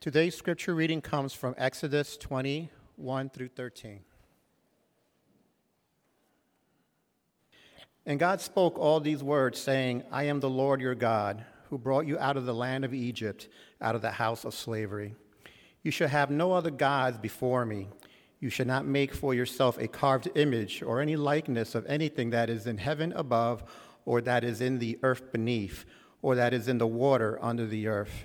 Today's scripture reading comes from Exodus 21 through 13. And God spoke all these words, saying, I am the Lord your God, who brought you out of the land of Egypt, out of the house of slavery. You shall have no other gods before me. You shall not make for yourself a carved image or any likeness of anything that is in heaven above, or that is in the earth beneath, or that is in the water under the earth.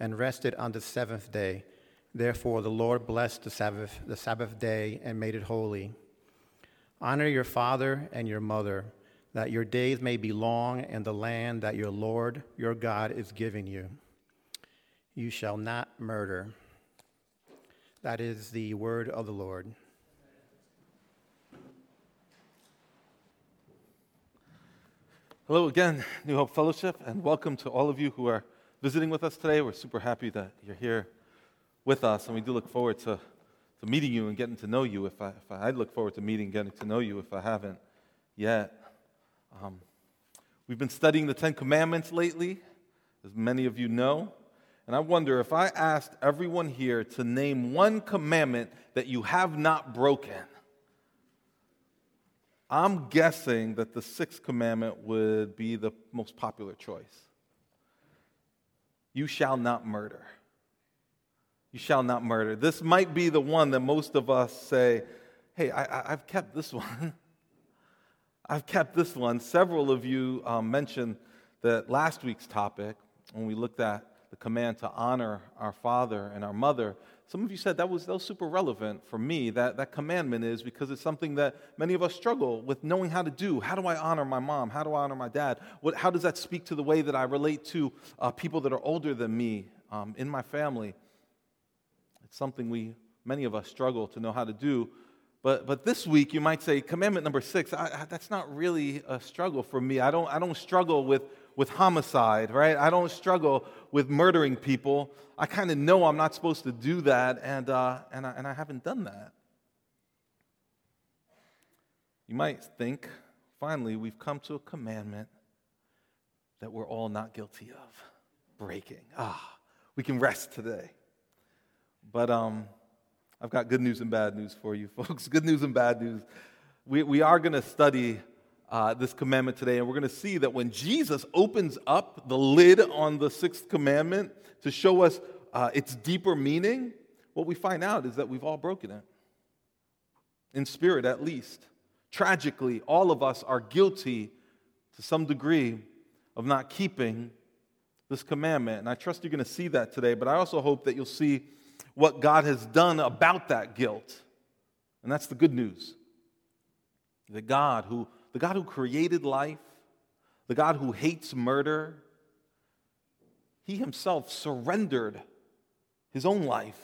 and rested on the seventh day. Therefore the Lord blessed the Sabbath, the Sabbath day, and made it holy. Honor your father and your mother, that your days may be long in the land that your Lord your God is giving you. You shall not murder. That is the word of the Lord. Hello again, New Hope Fellowship, and welcome to all of you who are visiting with us today. We're super happy that you're here with us, and we do look forward to, to meeting you and getting to know you. If I, if I, I look forward to meeting, getting to know you if I haven't yet. Um, we've been studying the Ten Commandments lately, as many of you know. And I wonder if I asked everyone here to name one commandment that you have not broken, I'm guessing that the sixth commandment would be the most popular choice. You shall not murder. You shall not murder. This might be the one that most of us say, hey, I, have kept this one. I've kept this one. Several of you um, mentioned that last week's topic when we looked at the command to honor our father and our mother, some of you said that was, that was super relevant for me. That, that commandment is because it's something that many of us struggle with knowing how to do. How do I honor my mom? How do I honor my dad? What, how does that speak to the way that I relate to uh, people that are older than me um, in my family? It's something we, many of us, struggle to know how to do. But, but this week, you might say, commandment number six, I, I, that's not really a struggle for me. I don't, I don't struggle with with homicide, right? I don't struggle with murdering people. I kind of know I'm not supposed to do that, and, uh, and, I, and I haven't done that. You might think, finally, we've come to a commandment that we're all not guilty of breaking. Ah, we can rest today. But um, I've got good news and bad news for you, folks. Good news and bad news. We, we are going to study uh, this commandment today, and we're going to see that when Jesus opens up the lid on the sixth commandment to show us uh, its deeper meaning, what we find out is that we've all broken it. In spirit, at least. Tragically, all of us are guilty to some degree of not keeping this commandment. And I trust you're going to see that today, but I also hope that you'll see what God has done about that guilt. And that's the good news. That God, who the God who created life, the God who hates murder, he himself surrendered his own life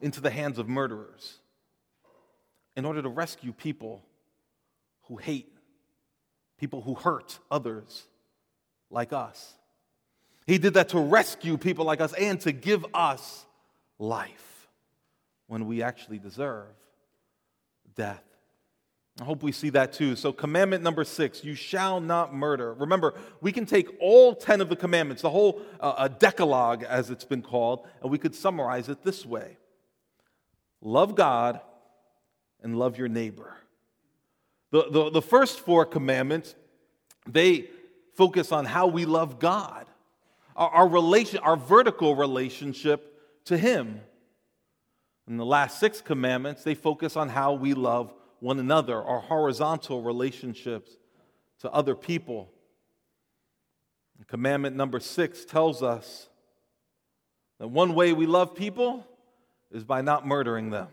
into the hands of murderers in order to rescue people who hate, people who hurt others like us. He did that to rescue people like us and to give us life when we actually deserve death. I hope we see that too. So, commandment number six you shall not murder. Remember, we can take all 10 of the commandments, the whole uh, Decalogue, as it's been called, and we could summarize it this way love God and love your neighbor. The, the, the first four commandments, they focus on how we love God, our, our, relation, our vertical relationship to Him. And the last six commandments, they focus on how we love one another, our horizontal relationships to other people. And commandment number six tells us that one way we love people is by not murdering them.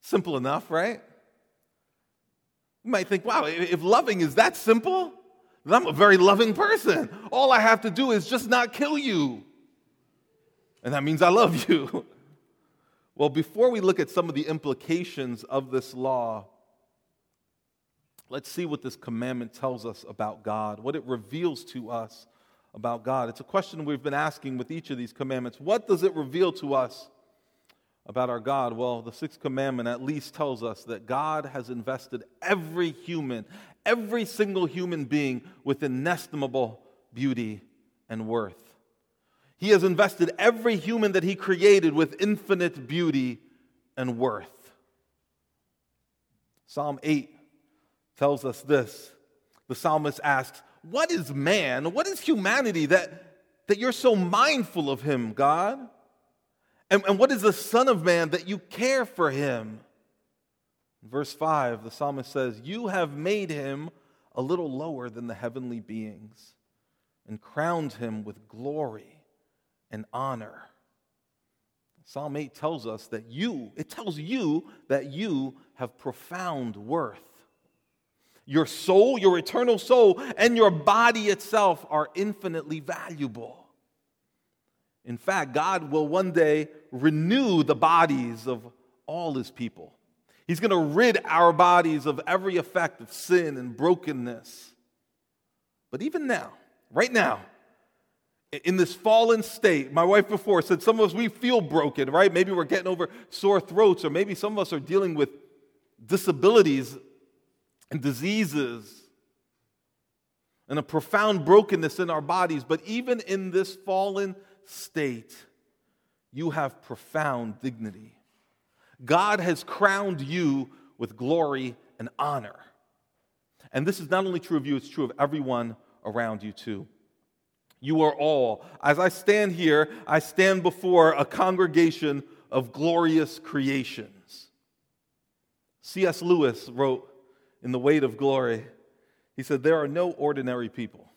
Simple enough, right? You might think, wow, if loving is that simple, then I'm a very loving person. All I have to do is just not kill you. And that means I love you. well, before we look at some of the implications of this law, let's see what this commandment tells us about God, what it reveals to us about God. It's a question we've been asking with each of these commandments. What does it reveal to us about our God? Well, the sixth commandment at least tells us that God has invested every human, every single human being with inestimable beauty and worth. He has invested every human that He created with infinite beauty and worth. Psalm 8 tells us this. The psalmist asks, What is man? What is humanity that, that you're so mindful of him, God? And, and what is the Son of Man that you care for him? verse 5, the psalmist says, You have made him a little lower than the heavenly beings and crowned him with glory and honor. Psalm 8 tells us that you, it tells you that you have profound worth. Your soul, your eternal soul, and your body itself are infinitely valuable. In fact, God will one day renew the bodies of all his people. He's going to rid our bodies of every effect of sin and brokenness. But even now, right now, in this fallen state, my wife before said some of us, we feel broken, right? Maybe we're getting over sore throats, or maybe some of us are dealing with disabilities and diseases and a profound brokenness in our bodies. But even in this fallen state, you have profound dignity. God has crowned you with glory and honor. And this is not only true of you, it's true of everyone around you too. You are all, as I stand here, I stand before a congregation of glorious creations. C.S. Lewis wrote in The Weight of Glory, he said, There are no ordinary people.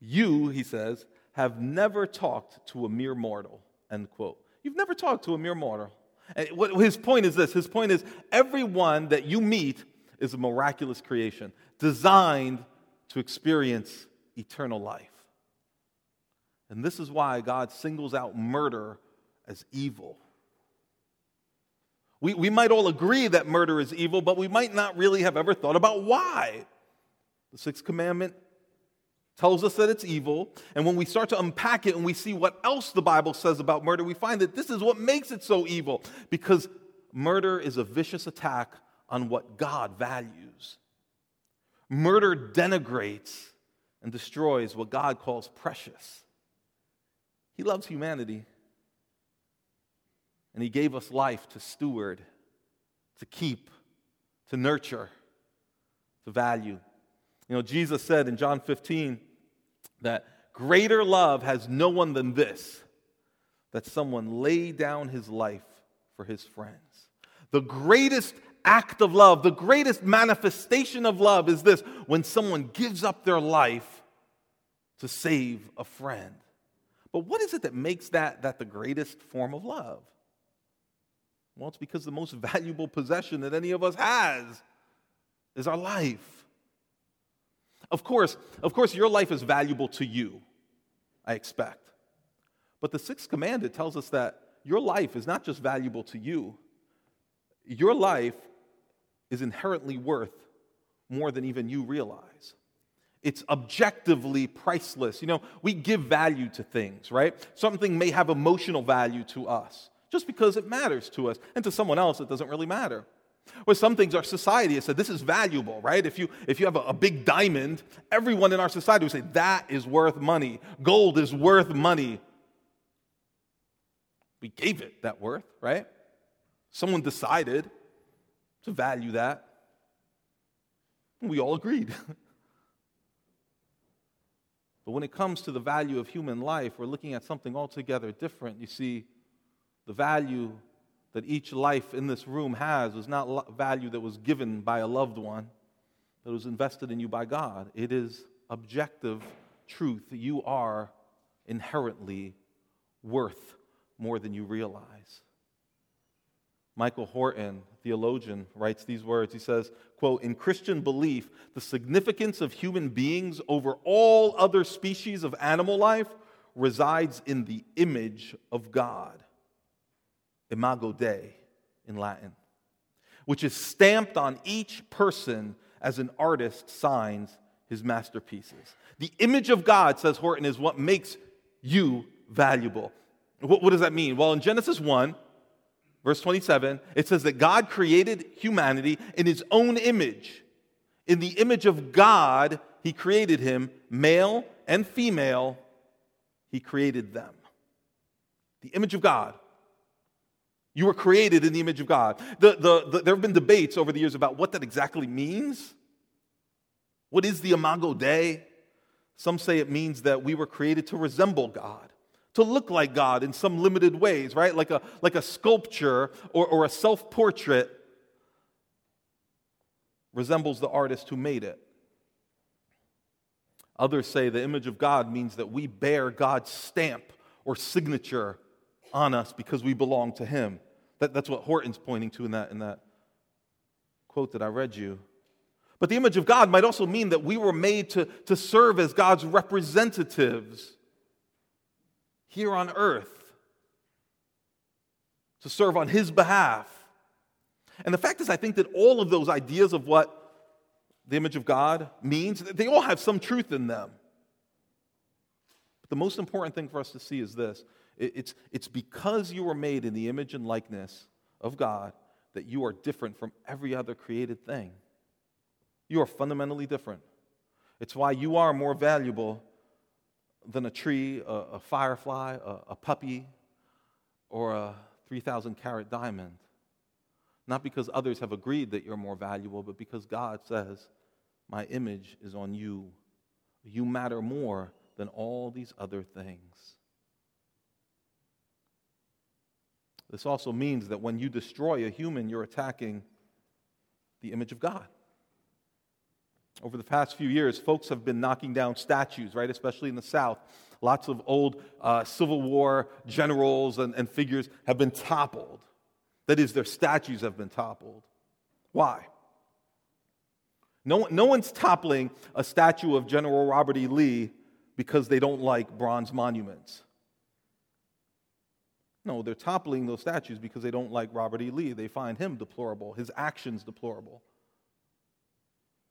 You, he says, have never talked to a mere mortal, end quote. You've never talked to a mere mortal. And what, his point is this his point is everyone that you meet is a miraculous creation designed to experience eternal life. And this is why God singles out murder as evil. We, we might all agree that murder is evil, but we might not really have ever thought about why. The sixth commandment tells us that it's evil. And when we start to unpack it and we see what else the Bible says about murder, we find that this is what makes it so evil because murder is a vicious attack on what God values. Murder denigrates and destroys what God calls precious. He loves humanity, and He gave us life to steward, to keep, to nurture, to value. You know, Jesus said in John 15, that greater love has no one than this that someone lay down his life for his friends. The greatest act of love, the greatest manifestation of love is this when someone gives up their life to save a friend. But what is it that makes that, that the greatest form of love? Well, it's because the most valuable possession that any of us has is our life. Of course, of course, your life is valuable to you, I expect. But the sixth commandment tells us that your life is not just valuable to you, your life is inherently worth more than even you realize. It's objectively priceless. You know, we give value to things, right? Something may have emotional value to us just because it matters to us, and to someone else, it doesn't really matter. Or some things our society has said this is valuable, right? If you if you have a, a, big diamond, everyone in our society would say that is worth money. Gold is worth money. We gave it that worth, right? Someone decided to value that. We all agreed. but when it comes to the value of human life, we're looking at something altogether different. You see, The value that each life in this room has was not value that was given by a loved one, that was invested in you by God. It is objective truth. You are inherently worth more than you realize. Michael Horton, theologian, writes these words. He says, quote, in Christian belief, the significance of human beings over all other species of animal life resides in the image of God. Imago Dei in Latin, which is stamped on each person as an artist signs his masterpieces. The image of God, says Horton, is what makes you valuable. What, what does that mean? Well, in Genesis 1, verse 27, it says that God created humanity in his own image. In the image of God, he created him, male and female, he created them. The image of God. You were created in the image of God. The, the, the, there have been debates over the years about what that exactly means. What is the Imago Dei? Some say it means that we were created to resemble God, to look like God in some limited ways, right? Like a, like a sculpture or, or a self portrait resembles the artist who made it. Others say the image of God means that we bear God's stamp or signature on us because we belong to Him. That, that's what Horton's pointing to in that, in that quote that I read you. But the image of God might also mean that we were made to, to serve as God's representatives here on earth, to serve on His behalf. And the fact is, I think that all of those ideas of what the image of God means, they all have some truth in them. But the most important thing for us to see is this it's, it's because you were made in the image and likeness of God that you are different from every other created thing. You are fundamentally different. It's why you are more valuable than a tree, a, a firefly, a, a puppy, or a 3,000 carat diamond. Not because others have agreed that you're more valuable, but because God says, My image is on you. You matter more than all these other things. This also means that when you destroy a human, you're attacking the image of God. Over the past few years, folks have been knocking down statues, right, especially in the South. Lots of old uh, Civil War generals and, and figures have been toppled. That is, their statues have been toppled. Why? No, no one's toppling a statue of General Robert E. Lee because they don't like bronze monuments. No, they're toppling those statues because they don't like Robert E. Lee. They find him deplorable, his actions deplorable.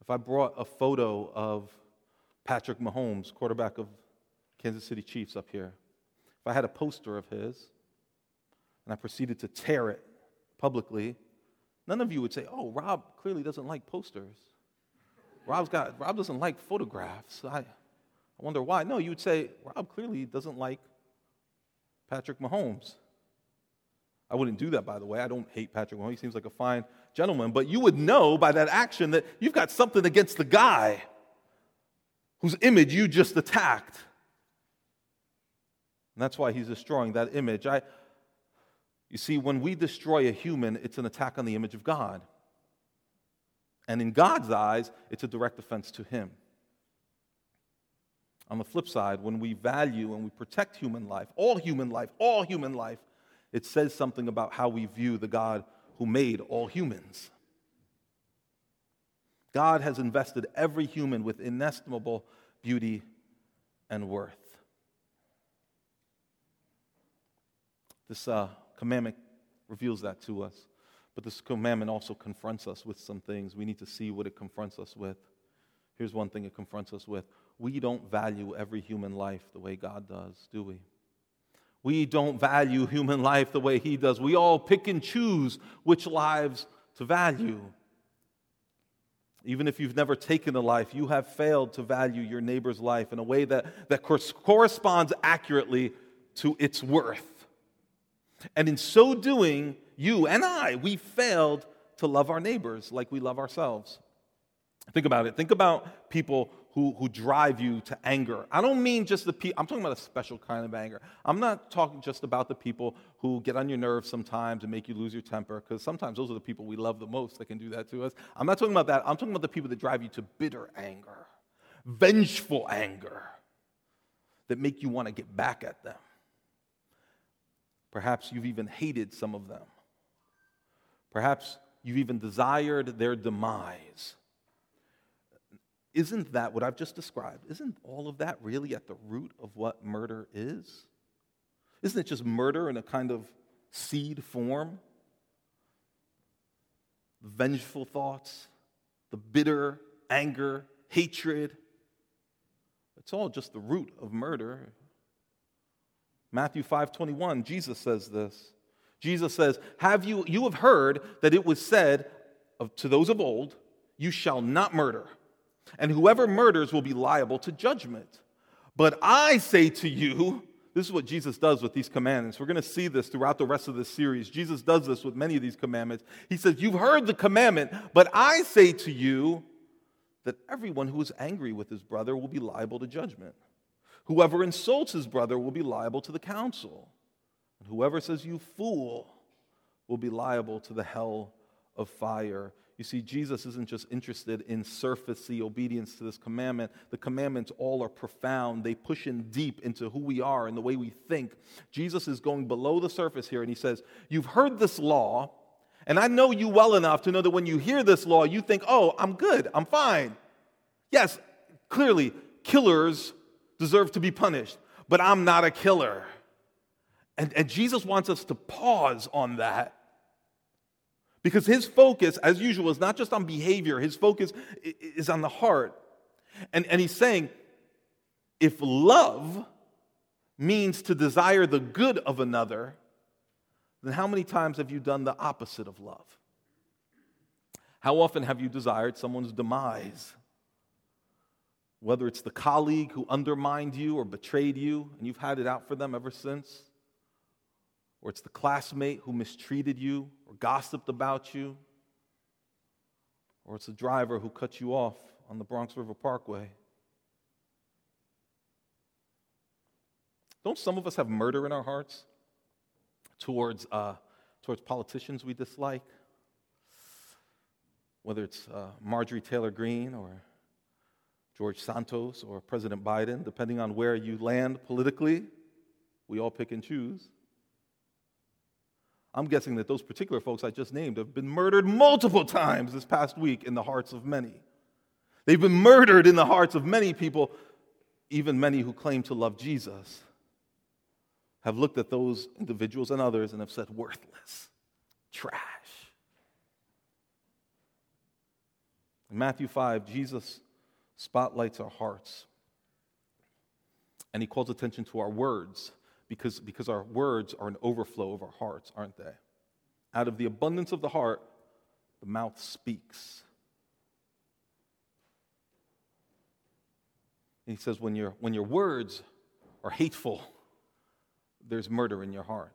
If I brought a photo of Patrick Mahomes, quarterback of Kansas City Chiefs, up here, if I had a poster of his and I proceeded to tear it publicly, none of you would say, oh, Rob clearly doesn't like posters. Rob's got, Rob doesn't like photographs. I, I wonder why. No, you would say, Rob clearly doesn't like Patrick Mahomes. I wouldn't do that, by the way. I don't hate Patrick Mahomes. He seems like a fine gentleman. But you would know by that action that you've got something against the guy whose image you just attacked. And that's why he's destroying that image. I, you see, when we destroy a human, it's an attack on the image of God. And in God's eyes, it's a direct offense to him. On the flip side, when we value and we protect human life, all human life, all human life, it says something about how we view the God who made all humans. God has invested every human with inestimable beauty and worth. This uh, commandment reveals that to us. But this commandment also confronts us with some things. We need to see what it confronts us with. Here's one thing it confronts us with we don't value every human life the way God does, do we? We don't value human life the way He does. We all pick and choose which lives to value. Even if you've never taken a life, you have failed to value your neighbor's life in a way that, that corresponds accurately to its worth. And in so doing, you and I, we failed to love our neighbors like we love ourselves. Think about it. Think about people who, who drive you to anger. I don't mean just the people, I'm talking about a special kind of anger. I'm not talking just about the people who get on your nerves sometimes and make you lose your temper, because sometimes those are the people we love the most that can do that to us. I'm not talking about that. I'm talking about the people that drive you to bitter anger, vengeful anger, that make you want to get back at them. Perhaps you've even hated some of them. Perhaps you've even desired their demise. Isn't that what I've just described? Isn't all of that really at the root of what murder is? Isn't it just murder in a kind of seed form? Vengeful thoughts, the bitter anger, hatred. It's all just the root of murder. Matthew 5:21, Jesus says this. Jesus says, "Have you you have heard that it was said of, to those of old, you shall not murder." And whoever murders will be liable to judgment. But I say to you, this is what Jesus does with these commandments. We're going to see this throughout the rest of this series. Jesus does this with many of these commandments. He says, You've heard the commandment, but I say to you that everyone who is angry with his brother will be liable to judgment. Whoever insults his brother will be liable to the council. And whoever says, You fool, will be liable to the hell of fire. You see, Jesus isn't just interested in surfacey obedience to this commandment. The commandments all are profound. They push in deep into who we are and the way we think. Jesus is going below the surface here, and he says, You've heard this law, and I know you well enough to know that when you hear this law, you think, Oh, I'm good, I'm fine. Yes, clearly, killers deserve to be punished, but I'm not a killer. And, and Jesus wants us to pause on that because his focus, as usual, is not just on behavior, his focus is on the heart. And, and he's saying, if love means to desire the good of another, then how many times have you done the opposite of love? How often have you desired someone's demise? Whether it's the colleague who undermined you or betrayed you, and you've had it out for them ever since or it's the classmate who mistreated you or gossiped about you, or it's the driver who cut you off on the Bronx River Parkway. Don't some of us have murder in our hearts towards, uh, towards politicians we dislike? Whether it's uh, Marjorie Taylor Greene or George Santos or President Biden, depending on where you land politically, we all pick and choose. I'm guessing that those particular folks I just named have been murdered multiple times this past week in the hearts of many. They've been murdered in the hearts of many people, even many who claim to love Jesus, have looked at those individuals and others and have said, worthless, trash. In Matthew 5, Jesus spotlights our hearts and he calls attention to our words because, because our words are an overflow of our hearts, aren't they? Out of the abundance of the heart, the mouth speaks. And he says, when, your when your words are hateful, there's murder in your heart.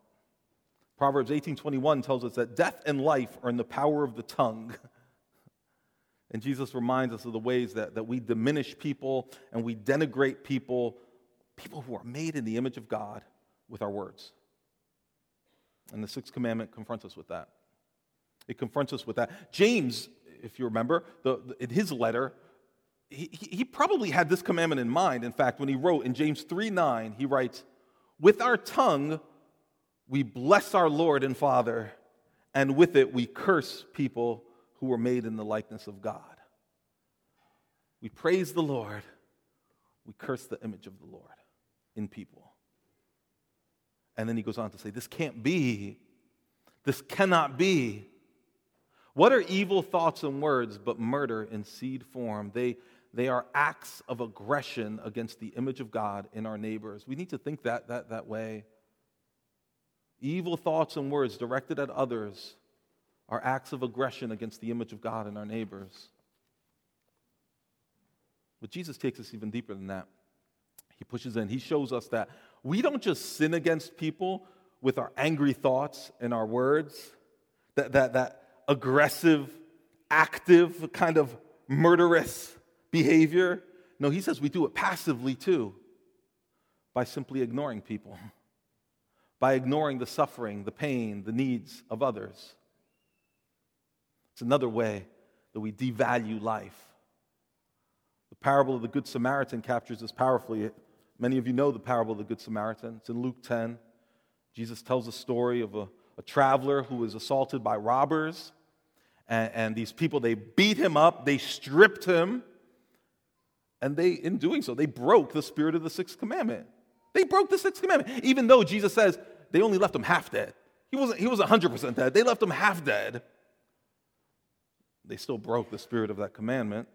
Proverbs 18:21 tells us that death and life are in the power of the tongue. And Jesus reminds us of the ways that, that we diminish people and we denigrate people, people who are made in the image of God with our words. And the sixth commandment confronts us with that. It confronts us with that. James, if you remember, the, the, in his letter, he, he probably had this commandment in mind. In fact, when he wrote in James 3 9, he writes, With our tongue we bless our Lord and Father, and with it we curse people who were made in the likeness of God. We praise the Lord, we curse the image of the Lord in people. And then he goes on to say, This can't be. This cannot be. What are evil thoughts and words but murder in seed form? They, they are acts of aggression against the image of God in our neighbors. We need to think that, that, that way. Evil thoughts and words directed at others are acts of aggression against the image of God in our neighbors. But Jesus takes us even deeper than that. He pushes in, he shows us that we don't just sin against people with our angry thoughts and our words, that, that, that aggressive, active, kind of murderous behavior. No, he says we do it passively too, by simply ignoring people, by ignoring the suffering, the pain, the needs of others. It's another way that we devalue life. The parable of the Good Samaritan captures this powerfully. Many of you know the parable of the Good Samaritan. It's in Luke 10. Jesus tells a story of a, a traveler who was assaulted by robbers. And, and these people, they beat him up, they stripped him. And they, in doing so, they broke the spirit of the sixth commandment. They broke the sixth commandment, even though Jesus says they only left him half dead. He wasn't, he was 100% dead. They left him half dead. They still broke the spirit of that commandment.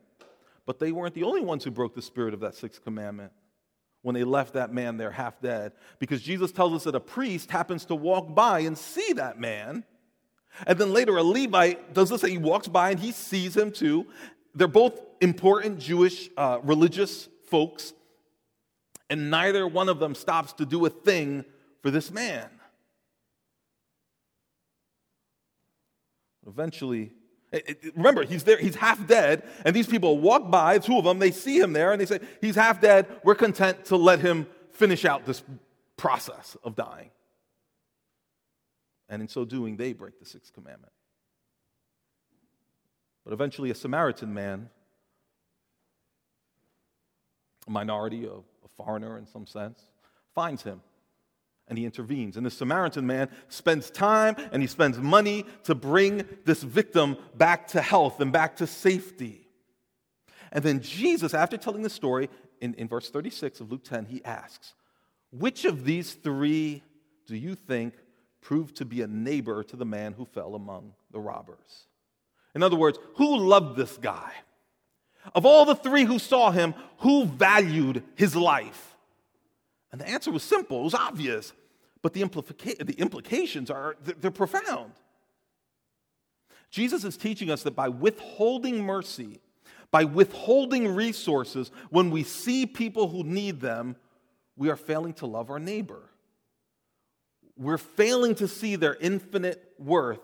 But they weren't the only ones who broke the spirit of that sixth commandment when they left that man there half dead. Because Jesus tells us that a priest happens to walk by and see that man. And then later, a Levite does this, that he walks by and he sees him too. They're both important Jewish uh, religious folks, and neither one of them stops to do a thing for this man. Eventually, Remember, he's there, he's half dead, and these people walk by, two of them, they see him there, and they say, He's half dead. We're content to let him finish out this process of dying. And in so doing, they break the sixth commandment. But eventually, a Samaritan man, a minority, a, a foreigner in some sense, finds him and he intervenes. And the Samaritan man spends time and he spends money to bring this victim back to health and back to safety. And then Jesus, after telling the story, in, in verse 36 of Luke 10, he asks, Which of these three do you think proved to be a neighbor to the man who fell among the robbers? In other words, who loved this guy? Of all the three who saw him, who valued his life? And the answer was simple, it was obvious. But the, implica- the implications are they're profound. Jesus is teaching us that by withholding mercy, by withholding resources, when we see people who need them, we are failing to love our neighbor. We're failing to see their infinite worth,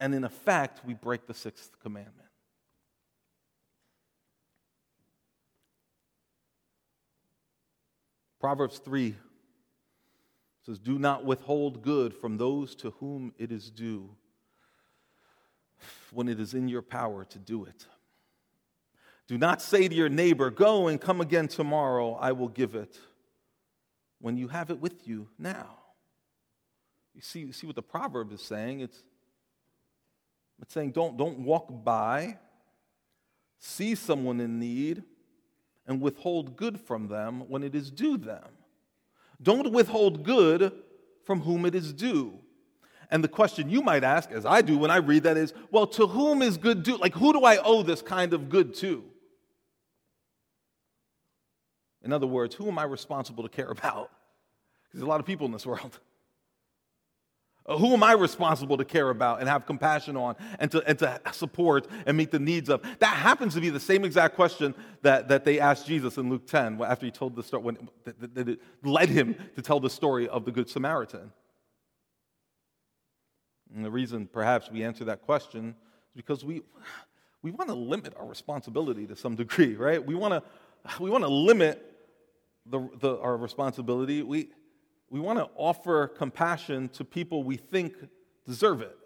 and in effect, we break the sixth commandment. Proverbs 3 says, Do not withhold good from those to whom it is due when it is in your power to do it. Do not say to your neighbor, Go and come again tomorrow, I will give it, when you have it with you now. You see, you see what the proverb is saying? It's, it's saying, don't, don't walk by, see someone in need, and withhold good from them when it is due them. Don't withhold good from whom it is due. And the question you might ask, as I do when I read that, is well, to whom is good due? Like, who do I owe this kind of good to? In other words, who am I responsible to care about? Because there's a lot of people in this world. Uh, who am I responsible to care about and have compassion on and to, and to support and meet the needs of? That happens to be the same exact question that, that they asked Jesus in Luke 10 after he told the story, when, that, that it led him to tell the story of the Good Samaritan. And the reason perhaps we answer that question is because we, we want to limit our responsibility to some degree, right? We want to, we want to limit the, the, our responsibility. We, we want to offer compassion to people we think deserve it.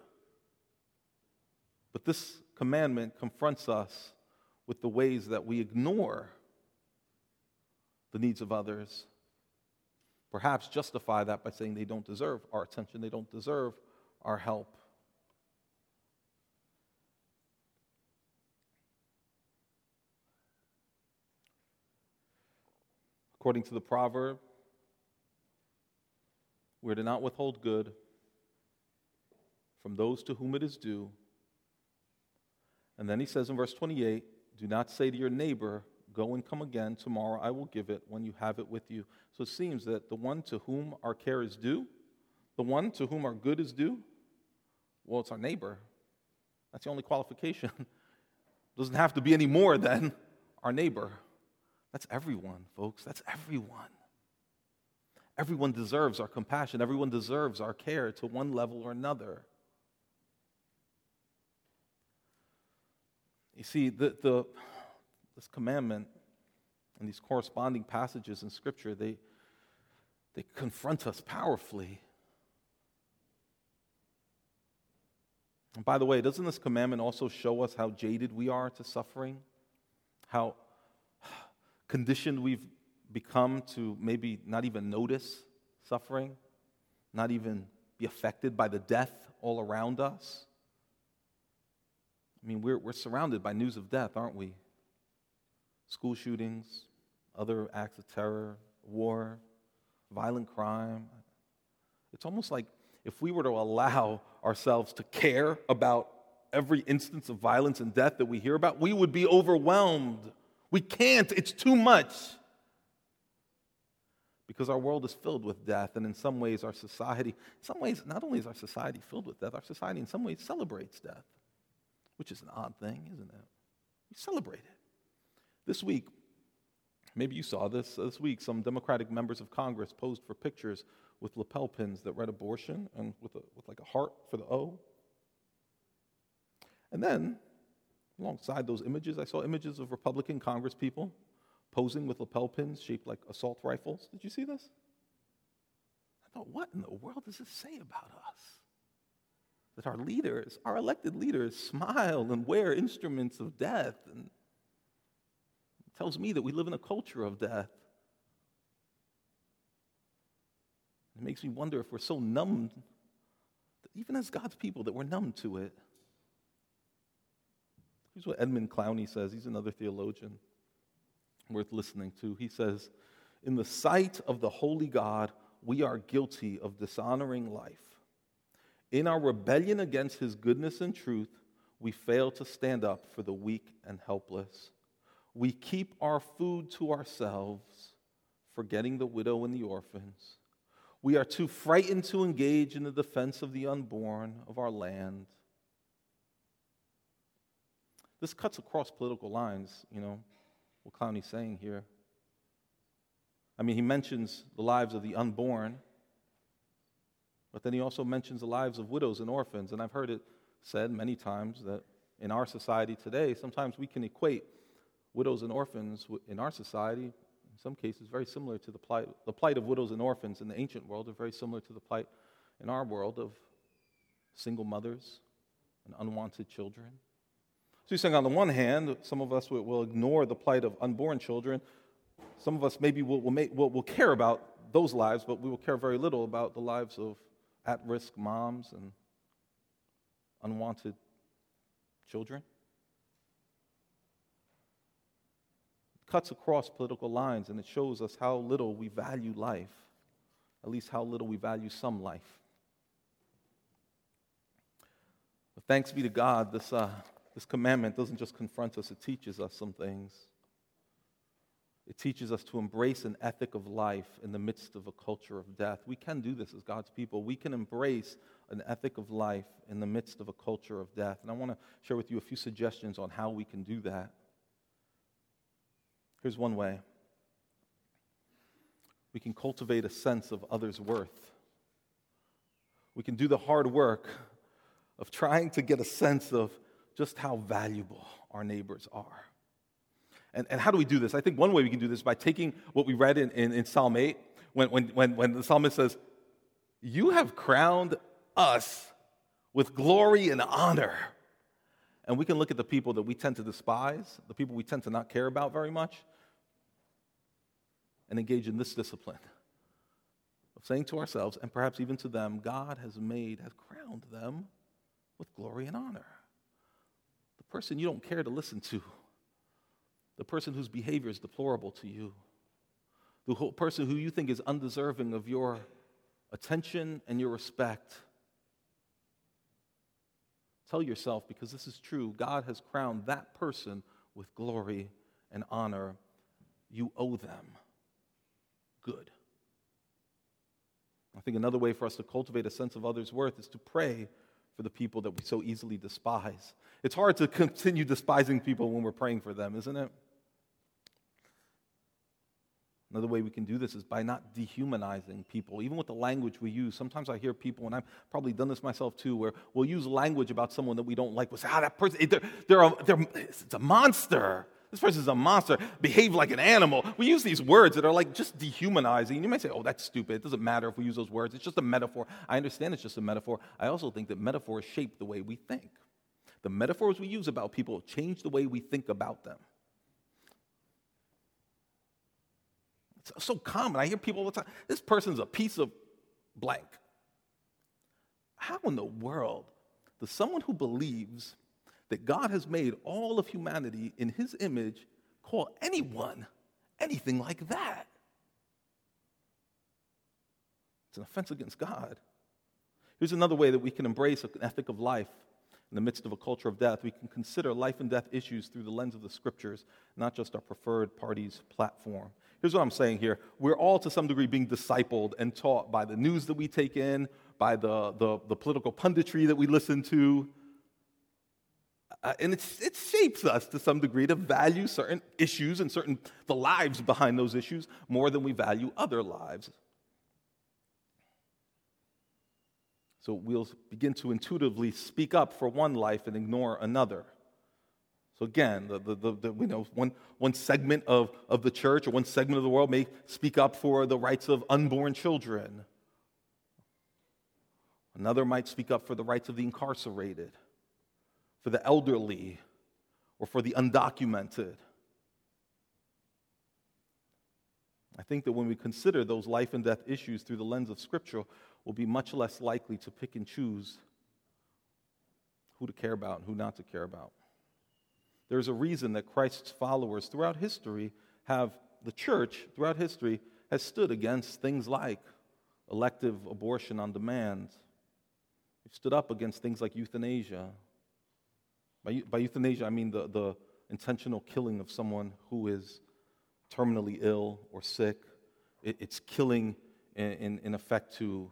But this commandment confronts us with the ways that we ignore the needs of others. Perhaps justify that by saying they don't deserve our attention, they don't deserve our help. According to the proverb, we're to not withhold good from those to whom it is due. And then he says in verse 28 Do not say to your neighbor, Go and come again, tomorrow I will give it when you have it with you. So it seems that the one to whom our care is due, the one to whom our good is due, well, it's our neighbor. That's the only qualification. Doesn't have to be any more than our neighbor. That's everyone, folks. That's everyone. Everyone deserves our compassion. Everyone deserves our care to one level or another. You see, the, the, this commandment And these corresponding passages in Scripture, they, they confront us powerfully. And by the way, doesn't this commandment also show us how jaded we are to suffering? How conditioned we've become to maybe not even notice suffering, not even be affected by the death all around us? I mean, we're, we're surrounded by news of death, aren't we? School shootings, other acts of terror, war, violent crime. It's almost like if we were to allow ourselves to care about every instance of violence and death that we hear about, we would be overwhelmed. We can't, it's too much. Because our world is filled with death, and in some ways, our society, in some ways, not only is our society filled with death, our society in some ways celebrates death which is an odd thing, isn't it? We celebrate it. This week, maybe you saw this, this week, some Democratic members of Congress posed for pictures with lapel pins that read abortion and with, a, with like a heart for the O. And then, alongside those images, I saw images of Republican Congress people posing with lapel pins shaped like assault rifles. Did you see this? I thought, what in the world does this say about us? that our leaders, our elected leaders, smile and wear instruments of death. And it tells me that we live in a culture of death. It makes me wonder if we're so numb, even as God's people, that we're numb to it. Here's what Edmund Clowney says. He's another theologian worth listening to. He says, In the sight of the holy God, we are guilty of dishonoring life in our rebellion against his goodness and truth, we fail to stand up for the weak and helpless. We keep our food to ourselves, forgetting the widow and the orphans. We are too frightened to engage in the defense of the unborn of our land. This cuts across political lines, you know, what Clowney's saying here. I mean, he mentions the lives of the unborn but then he also mentions the lives of widows and orphans. And I've heard it said many times that in our society today, sometimes we can equate widows and orphans in our society, in some cases, very similar to the plight, the plight of widows and orphans in the ancient world, are very similar to the plight in our world of single mothers and unwanted children. So he's saying, on the one hand, some of us will ignore the plight of unborn children. Some of us maybe will, will, make, will, will care about those lives, but we will care very little about the lives of at risk moms and unwanted children. It cuts across political lines and it shows us how little we value life, at least how little we value some life. But thanks be to God, this, uh, this commandment doesn't just confront us, it teaches us some things. It teaches us to embrace an ethic of life in the midst of a culture of death. We can do this as God's people. We can embrace an ethic of life in the midst of a culture of death. And I want to share with you a few suggestions on how we can do that. Here's one way we can cultivate a sense of others' worth. We can do the hard work of trying to get a sense of just how valuable our neighbors are. And, and how do we do this? I think one way we can do this is by taking what we read in, in, in Psalm 8, when, when, when, when the psalmist says, You have crowned us with glory and honor. And we can look at the people that we tend to despise, the people we tend to not care about very much, and engage in this discipline of saying to ourselves, and perhaps even to them, God has made, has crowned them with glory and honor. Person you don't care to listen to the person whose behavior is deplorable to you, the person who you think is undeserving of your attention and your respect. Tell yourself, because this is true, God has crowned that person with glory and honor. You owe them good. I think another way for us to cultivate a sense of others' worth is to pray for the people that we so easily despise. It's hard to continue despising people when we're praying for them, isn't it? Another way we can do this is by not dehumanizing people, even with the language we use. Sometimes I hear people, and I've probably done this myself too, where we'll use language about someone that we don't like. We'll say, ah, that person, they're, they're a, they're, it's a monster. This person's a monster. Behave like an animal. We use these words that are like just dehumanizing. You might say, oh, that's stupid. It doesn't matter if we use those words. It's just a metaphor. I understand it's just a metaphor. I also think that metaphors shape the way we think. The metaphors we use about people change the way we think about them. It's so common. I hear people all the time this person's a piece of blank. How in the world does someone who believes that God has made all of humanity in his image call anyone anything like that? It's an offense against God. Here's another way that we can embrace an ethic of life in the midst of a culture of death. We can consider life and death issues through the lens of the scriptures, not just our preferred party's platform. Here's what I'm saying here we're all to some degree being discipled and taught by the news that we take in, by the, the, the political punditry that we listen to. Uh, and it shapes us to some degree to value certain issues and certain the lives behind those issues more than we value other lives. So we'll begin to intuitively speak up for one life and ignore another. So again, the, the, the, the, you know, one, one segment of, of the church or one segment of the world may speak up for the rights of unborn children. Another might speak up for the rights of the incarcerated, for the elderly, or for the undocumented. I think that when we consider those life and death issues through the lens of Scripture, we'll be much less likely to pick and choose who to care about and who not to care about. There's a reason that Christ's followers throughout history have, the church throughout history has stood against things like elective abortion on demand. We've stood up against things like euthanasia. By, by euthanasia, I mean the, the intentional killing of someone who is terminally ill or sick. It, it's killing in, in, in effect to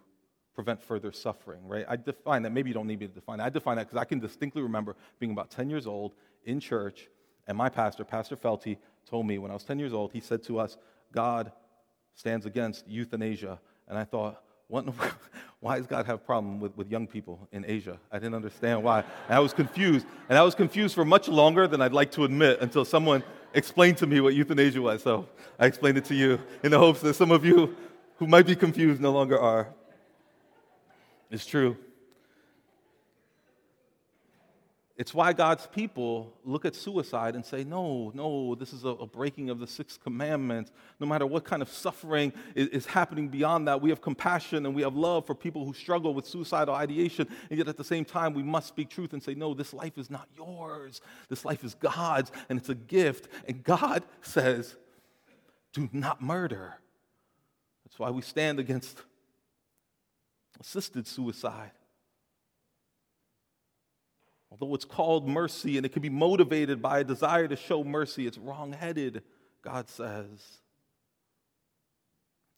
prevent further suffering, right? I define that. Maybe you don't need me to define that. I define that because I can distinctly remember being about 10 years old in church, and my pastor, Pastor Felty, told me when I was 10 years old, he said to us, God stands against euthanasia. And I thought, why does God have a problem with, with young people in Asia? I didn't understand why. And I was confused. And I was confused for much longer than I'd like to admit until someone explained to me what euthanasia was. So I explained it to you in the hopes that some of you who might be confused no longer are. It's true. It's why God's people look at suicide and say, no, no, this is a, a breaking of the sixth commandment. No matter what kind of suffering is, is, happening beyond that, we have compassion and we have love for people who struggle with suicidal ideation. And yet at the same time, we must speak truth and say, no, this life is not yours. This life is God's and it's a gift. And God says, do not murder. That's why we stand against assisted suicide. Although it's called mercy and it can be motivated by a desire to show mercy, it's wrongheaded, God says.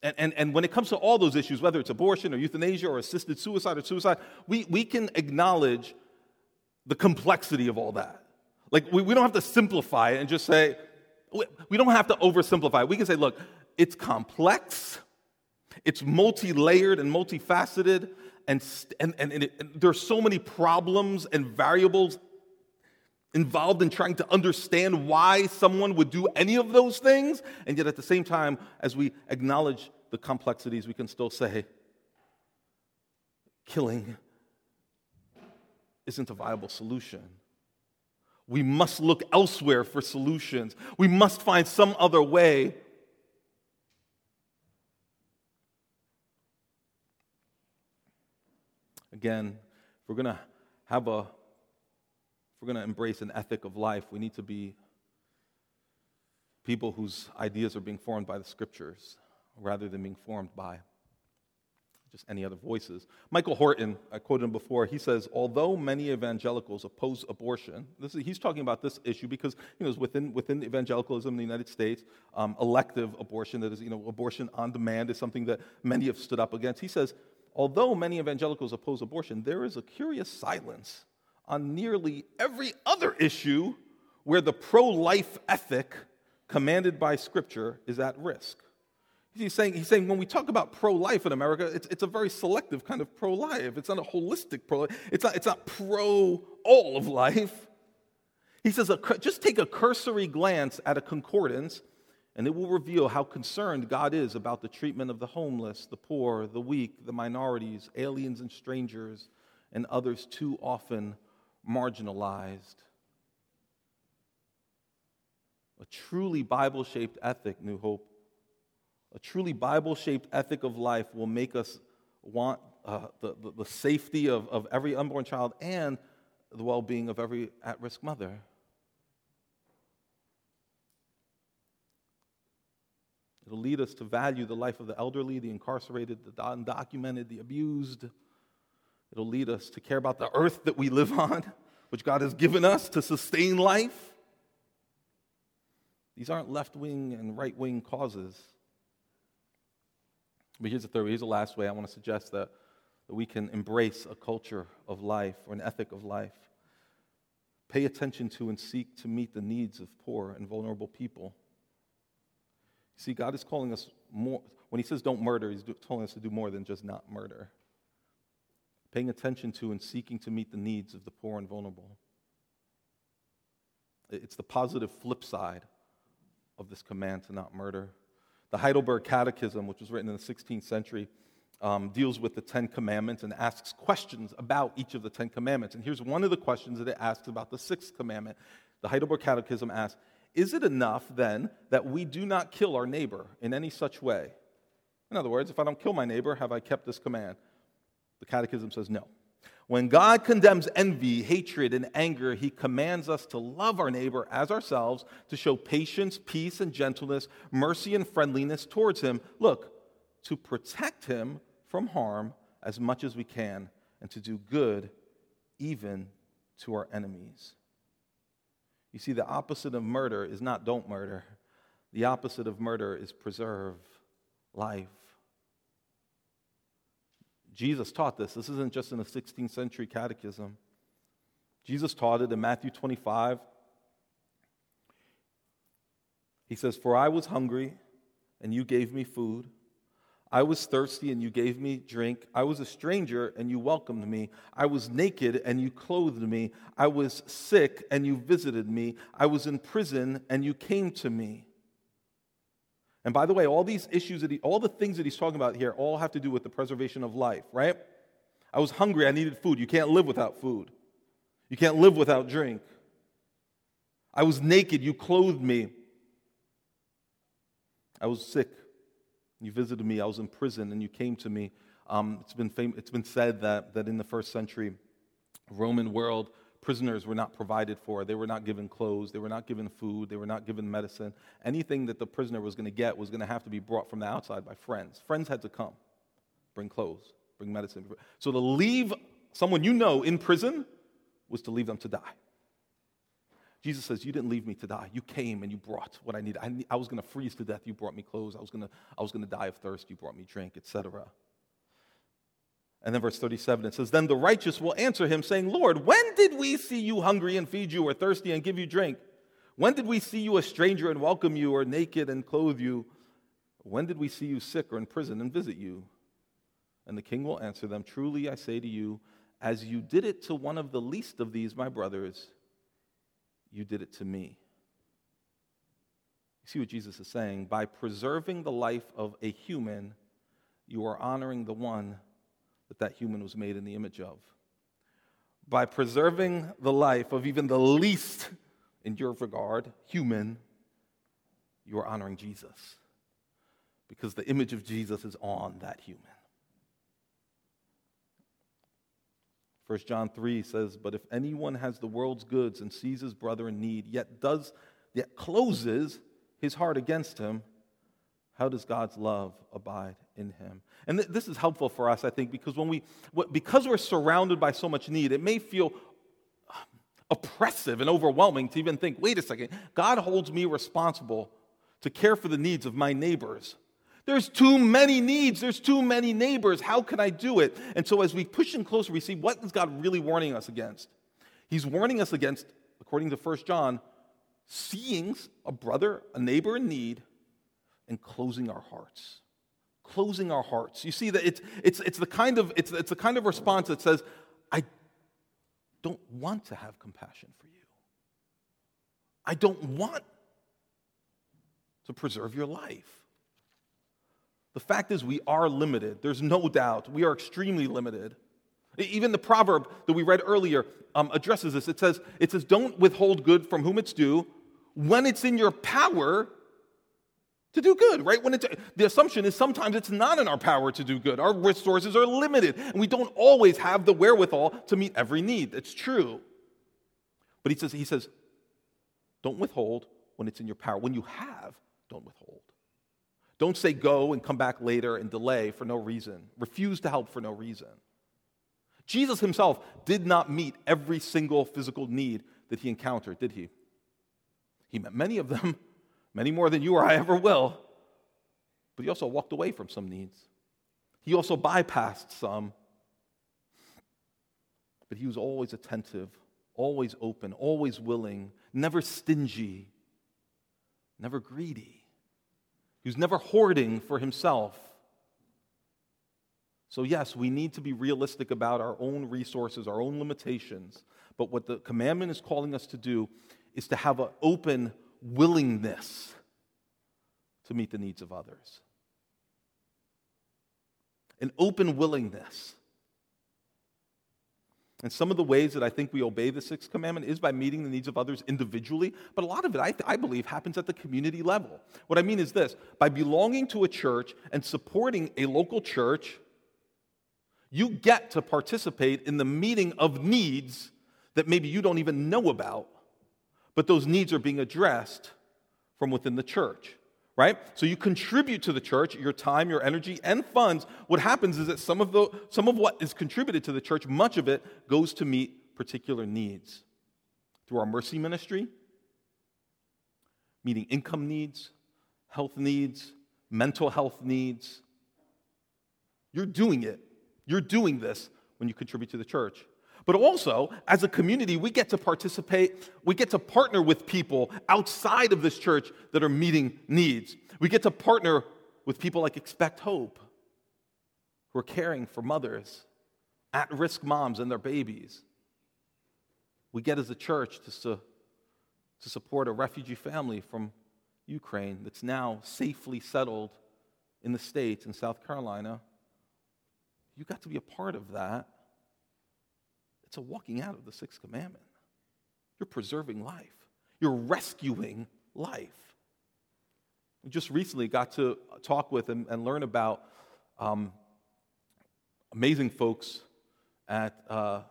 And, and, and when it comes to all those issues, whether it's abortion or euthanasia or assisted suicide or suicide, we, we can acknowledge the complexity of all that. Like, we, we don't have to simplify it and just say, we don't have to oversimplify it. We can say, look, it's complex, it's multi layered and multifaceted, and, and, and, and, it, and there's so many problems and variables involved in trying to understand why someone would do any of those things. And yet, at the same time, as we acknowledge the complexities, we can still say, killing isn't a viable solution. We must look elsewhere for solutions. We must find some other way Again, if we're going to have a, if we're going to embrace an ethic of life, we need to be people whose ideas are being formed by the scriptures rather than being formed by just any other voices. Michael Horton, I quoted him before, he says, although many evangelicals oppose abortion, this is, he's talking about this issue because you know, within, within evangelicalism in the United States, um, elective abortion, that is, you know, abortion on demand is something that many have stood up against. He says, although many evangelicals oppose abortion, there is a curious silence on nearly every other issue where the pro life ethic commanded by Scripture is at risk. He's saying, he's saying when we talk about pro life in America, it's, it's a very selective kind of pro life. It's not a holistic pro life, it's not, it's not pro all of life. He says, just take a cursory glance at a concordance, and it will reveal how concerned God is about the treatment of the homeless, the poor, the weak, the minorities, aliens and strangers, and others too often marginalized. A truly Bible shaped ethic, New Hope, a truly Bible shaped ethic of life will make us want uh, the, the, the safety of, of every unborn child and the well being of every at risk mother. It'll lead us to value the life of the elderly, the incarcerated, the undocumented, the abused. It'll lead us to care about the earth that we live on, which God has given us to sustain life. These aren't left wing and right wing causes. But here's the third, here's the last way I want to suggest that, that we can embrace a culture of life or an ethic of life. Pay attention to and seek to meet the needs of poor and vulnerable people. See, God is calling us more, when He says don't murder, He's telling us to do more than just not murder. Paying attention to and seeking to meet the needs of the poor and vulnerable. It's the positive flip side of this command to not murder. The Heidelberg Catechism, which was written in the 16th century, um, deals with the Ten Commandments and asks questions about each of the Ten Commandments. And here's one of the questions that it asks about the sixth commandment. The Heidelberg Catechism asks Is it enough then that we do not kill our neighbor in any such way? In other words, if I don't kill my neighbor, have I kept this command? The Catechism says no. When God condemns envy, hatred, and anger, he commands us to love our neighbor as ourselves, to show patience, peace, and gentleness, mercy, and friendliness towards him. Look, to protect him from harm as much as we can, and to do good even to our enemies. You see, the opposite of murder is not don't murder, the opposite of murder is preserve life. Jesus taught this. This isn't just in the 16th century catechism. Jesus taught it in Matthew 25. He says, For I was hungry, and you gave me food. I was thirsty, and you gave me drink. I was a stranger, and you welcomed me. I was naked, and you clothed me. I was sick, and you visited me. I was in prison, and you came to me. And by the way, all these issues, that he, all the things that he's talking about here, all have to do with the preservation of life, right? I was hungry, I needed food. You can't live without food, you can't live without drink. I was naked, you clothed me. I was sick, you visited me. I was in prison, and you came to me. Um, it's, been fam- it's been said that, that in the first century Roman world, prisoners were not provided for. They were not given clothes. They were not given food. They were not given medicine. Anything that the prisoner was going to get was going to have to be brought from the outside by friends. Friends had to come, bring clothes, bring medicine. So to leave someone you know in prison was to leave them to die. Jesus says, You didn't leave me to die. You came and you brought what I needed. I, I was going to freeze to death. You brought me clothes. I was going to, I was going to die of thirst. You brought me drink, etc. And then verse 37, it says, Then the righteous will answer him, saying, Lord, when did we see you hungry and feed you, or thirsty and give you drink? When did we see you a stranger and welcome you, or naked and clothe you? When did we see you sick or in prison and visit you? And the king will answer them, Truly I say to you, as you did it to one of the least of these, my brothers, you did it to me. You see what Jesus is saying? By preserving the life of a human, you are honoring the one that that human was made in the image of. By preserving the life of even the least, in your regard, human, you are honoring Jesus because the image of Jesus is on that human. 1 John 3 says, But if anyone has the world's goods and sees his brother in need, yet does yet closes his heart against him, how does God's love abide in him? And th- this is helpful for us, I think, because when we, because we're surrounded by so much need, it may feel um, oppressive and overwhelming to even think, wait a second, God holds me responsible to care for the needs of my neighbors. There's too many needs. There's too many neighbors. How can I do it? And so as we push in closer, we see what is God really warning us against? He's warning us against, according to 1 John, seeing a brother, a neighbor in need, and closing our hearts. Closing our hearts. You see that it's, it's, it's, the kind of, it's, it's the kind of response that says, I don't want to have compassion for you. I don't want to preserve your life. The fact is, we are limited. There's no doubt. We are extremely limited. Even the proverb that we read earlier um, addresses this. It says, it says, Don't withhold good from whom it's due when it's in your power to do good, right? When it's, the assumption is sometimes it's not in our power to do good. Our resources are limited, and we don't always have the wherewithal to meet every need. It's true. But he says, he says, don't withhold when it's in your power. When you have, don't withhold. Don't say go and come back later and delay for no reason. Refuse to help for no reason. Jesus himself did not meet every single physical need that he encountered, did he? He met many of them, many more than you or I ever will. But he also walked away from some needs. He also bypassed some. But he was always attentive, always open, always willing, never stingy, never greedy. He was never hoarding for himself. So, yes, we need to be realistic about our own resources, our own limitations. But what the commandment is calling us to do is to have an open willingness to meet the needs of others. An open willingness. And some of the ways that I think we obey the sixth commandment is by meeting the needs of others individually, but a lot of it, I, I, believe, happens at the community level. What I mean is this by belonging to a church and supporting a local church, you get to participate in the meeting of needs that maybe you don't even know about but those needs are being addressed from within the church right? So you contribute to the church your time your energy and funds. What happens is that some of the some of what is contributed to the church much of it goes to meet particular needs. Through our mercy ministry meeting income needs health needs mental health needs. You're doing it. You're doing this when you contribute to the church but also, as a community, we get to participate, we get to partner with people outside of this church that are meeting needs. We get to partner with people like Expect Hope, who are caring for mothers, at risk moms and their babies. We get as a church to, to support a refugee family from Ukraine that's now safely settled in the States in South Carolina. You got to be a part of that. It's a walking out of the sixth commandment. You're preserving life, you're rescuing life. We just recently got to talk with and, and learn about um, amazing folks at uh,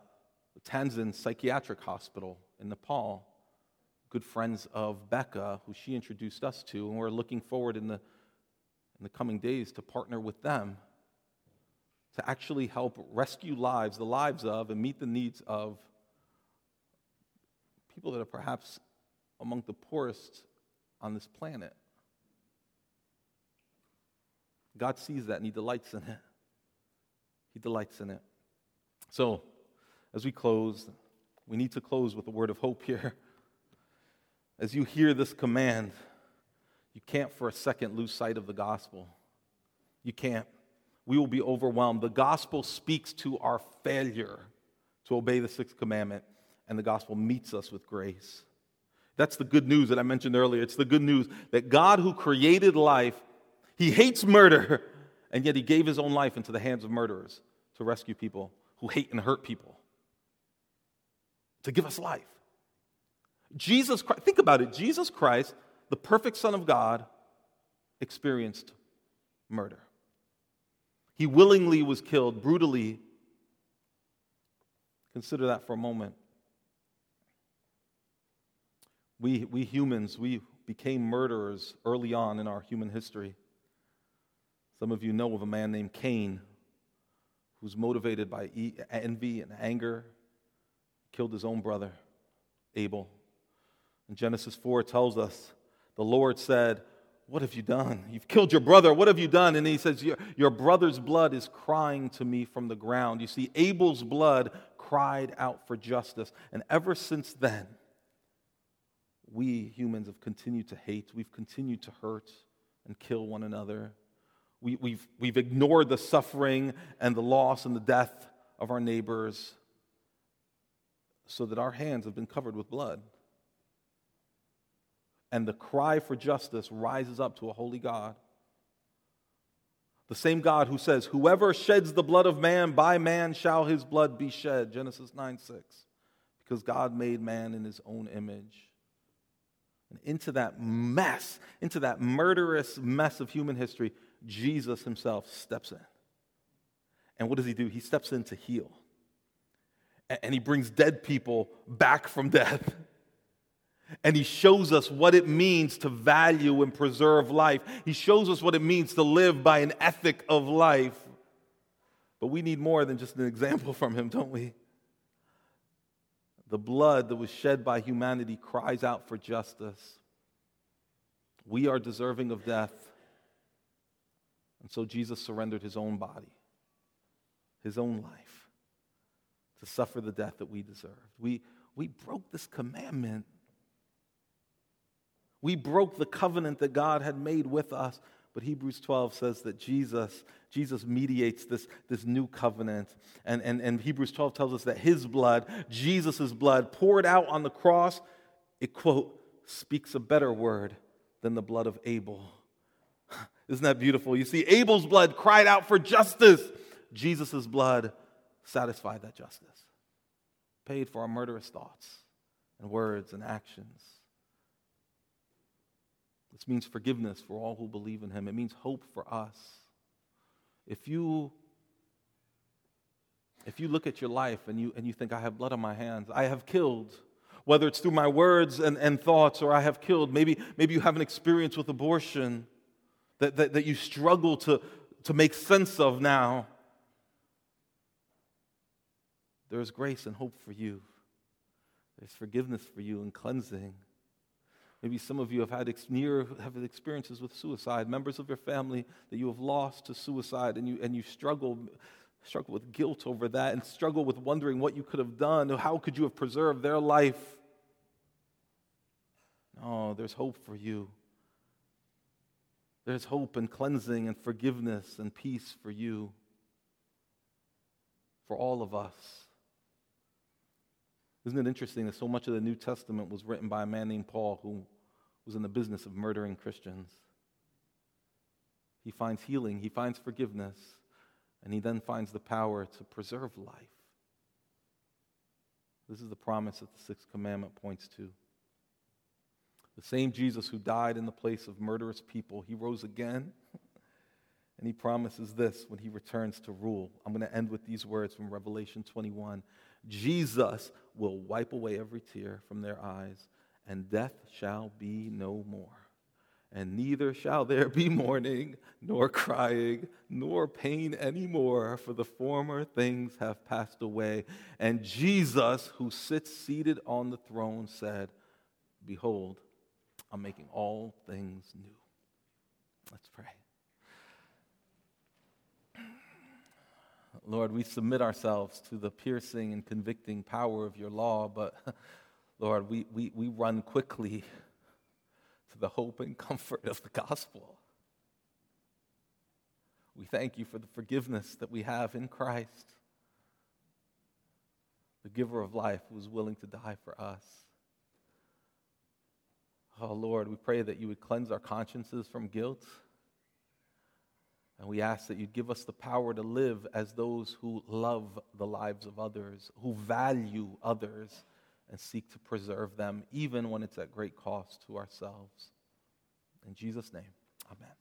Tansen Psychiatric Hospital in Nepal, good friends of Becca, who she introduced us to, and we're looking forward in the, in the coming days to partner with them to actually help rescue lives, the lives of, and meet the needs of people that are perhaps among the poorest on this planet. God sees that and He delights in it. He delights in it. So, as we close, we need to close with a word of hope here. As you hear this command, you can't for a second lose sight of the gospel. You can't we will be overwhelmed. The gospel speaks to our failure to obey the sixth commandment, and the gospel meets us with grace. That's the good news that I mentioned earlier. It's the good news that God, who created life, he hates murder, and yet he gave his own life into the hands of murderers to rescue people who hate and hurt people, to give us life. Jesus Christ, think about it. Jesus Christ, the perfect Son of God, experienced murder. He willingly was killed brutally. Consider that for a moment. We, we humans, we became murderers early on in our human history. Some of you know of a man named Cain who's motivated by envy and anger, killed his own brother, Abel. And Genesis 4 tells us the Lord said, what have you done? You've killed your brother. What have you done? And he says, Your, your brother's blood is crying to me from the ground. You see, Abel's blood cried out for justice. And ever since then, we humans have continued to hate. We've continued to hurt and kill one another. We, we've, we've ignored the suffering and the loss and the death of our neighbors so that our hands have been covered with blood. And the cry for justice rises up to a holy God. The same God who says, Whoever sheds the blood of man, by man shall his blood be shed. Genesis 9 6. Because God made man in his own image. And into that mess, into that murderous mess of human history, Jesus himself steps in. And what does he do? He steps in to heal. And he brings dead people back from death. And he shows us what it means to value and preserve life. He shows us what it means to live by an ethic of life. But we need more than just an example from him, don't we? The blood that was shed by humanity cries out for justice. We are deserving of death. And so Jesus surrendered his own body, his own life, to suffer the death that we deserved. We, we broke this commandment we broke the covenant that God had made with us. But Hebrews 12 says that Jesus, Jesus mediates this, this new covenant. And, and, and Hebrews 12 tells us that his blood, Jesus' blood, poured out on the cross, it, quote, speaks a better word than the blood of Abel. Isn't that beautiful? You see, Abel's blood cried out for justice. Jesus' blood satisfied that justice, paid for our murderous thoughts and words and actions. This means forgiveness for all who believe in him. It means hope for us. If you if you look at your life and you, and you think, I have blood on my hands, I have killed, whether it's through my words and, and thoughts or I have killed, maybe, maybe you have an experience with abortion that, that, that you struggle to, to make sense of now. There is grace and hope for you. There's forgiveness for you and cleansing. Maybe some of you have had ex- near have experiences with suicide, members of your family that you have lost to suicide, and you and you struggle struggle with guilt over that, and struggle with wondering what you could have done, how could you have preserved their life. No, there's hope for you. There's hope and cleansing and forgiveness and peace for you, for all of us. Isn't it interesting that so much of the New Testament was written by a man named Paul who was in the business of murdering Christians. He finds healing, he finds forgiveness, and he then finds the power to preserve life. This is the promise that the sixth commandment points to. The same Jesus who died in the place of murderous people, he rose again. And he promises this when he returns to rule. I'm going to end with these words from Revelation 21. Jesus will wipe away every tear from their eyes, and death shall be no more. And neither shall there be mourning, nor crying, nor pain anymore, for the former things have passed away. And Jesus, who sits seated on the throne, said, Behold, I'm making all things new. Let's pray. Lord, we submit ourselves to the piercing and convicting power of your law, but Lord, we, we, we run quickly to the hope and comfort of the gospel. We thank you for the forgiveness that we have in Christ, the giver of life who was willing to die for us. Oh, Lord, we pray that you would cleanse our consciences from guilt. And we ask that you'd give us the power to live as those who love the lives of others, who value others and seek to preserve them, even when it's at great cost to ourselves. In Jesus' name, amen.